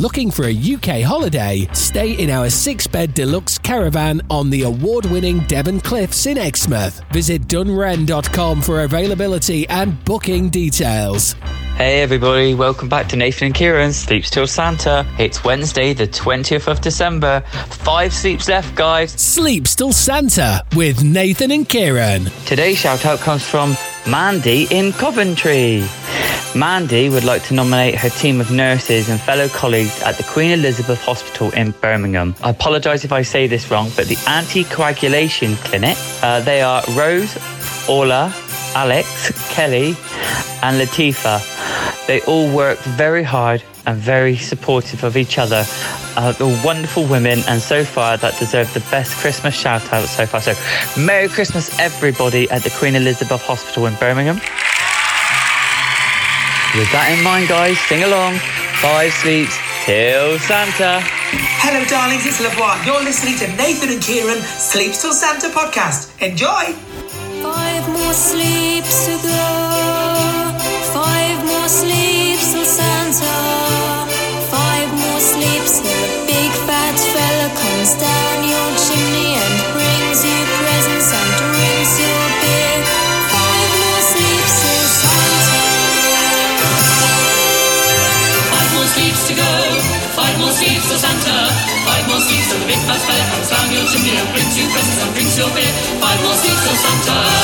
looking for a UK holiday, stay in our six bed deluxe caravan on the award winning Devon Cliffs in Exmouth. Visit DunnWrenn.com for availability and booking details. Hey everybody, welcome back to Nathan and Keiran's Sleeps Till Santa. It's Wednesday, the 20th of December. Five sleeps left, guys. Sleeps Till Santa with Nathan and Keiran. Today's shout out comes from Mandy in Coventry. Mandy would like to nominate her team of nurses and fellow colleagues at the Queen Elizabeth Hospital in Birmingham. I apologise if I say this wrong, but the anti-coagulation clinic. Uh, they are Rose, Orla, Alex, Kelly, and Latifa. They all work very hard and very supportive of each other. Uh, they're wonderful women, and so far that deserve the best Christmas shout out so far. So, Merry Christmas, everybody, at the Queen Elizabeth Hospital in Birmingham. With that in mind, guys, sing along. Five sleeps till Santa. Hello, darlings, it's LeBois. You're listening to Nathan and Keiran Sleeps Till Santa podcast. Enjoy! Five more sleeps to go. Till Santa. Five more sleeps till the big fat fella comes down your chimney and brings you presents and drinks your beer. Five more sleeps till Santa.